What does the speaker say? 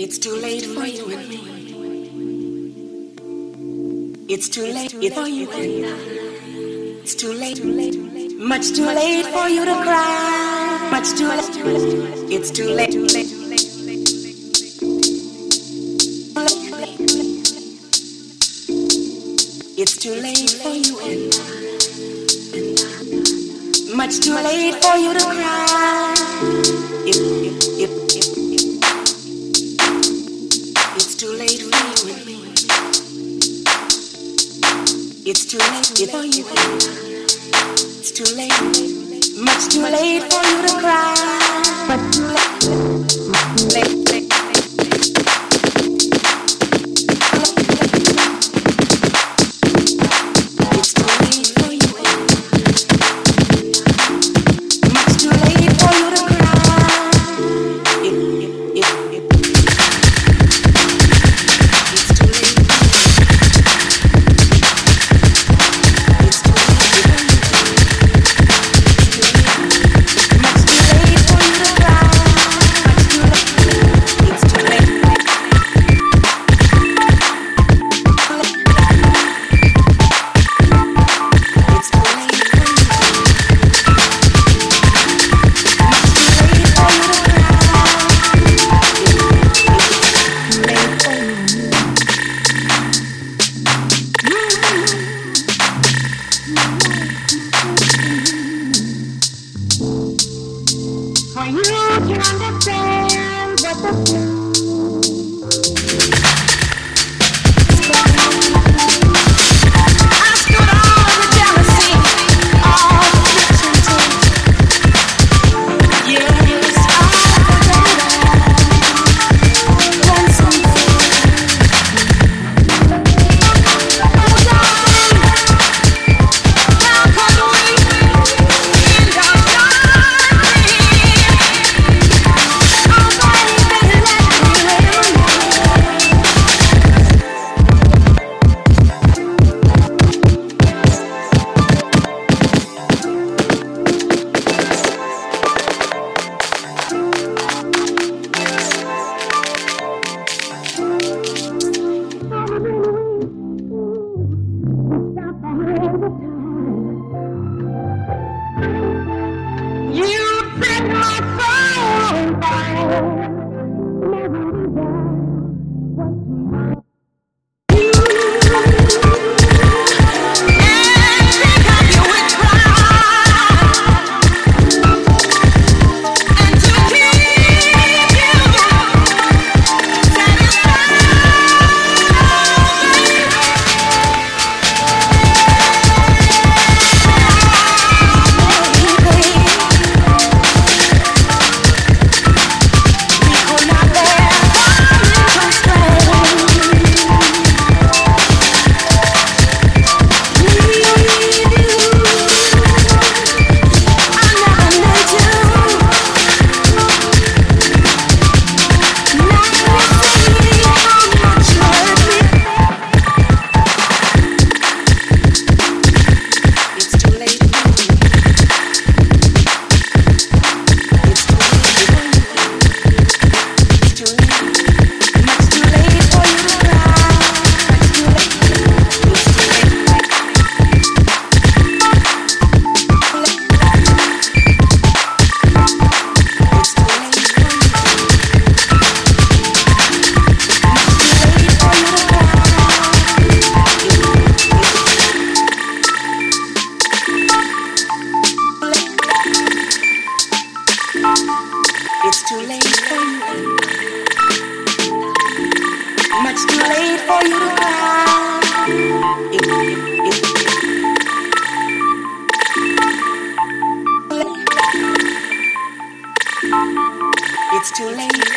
It's too late for you and me. It's too late for you and I. It's too late, too late. much too late for you to cry. Much too late. It's too late. It's too late for you and I. Much too late for you to cry. It's too late for you. It's too late. Much too late for you to cry. But too late. You to understand what the Much too late for you to cry. If, if, if, it's too late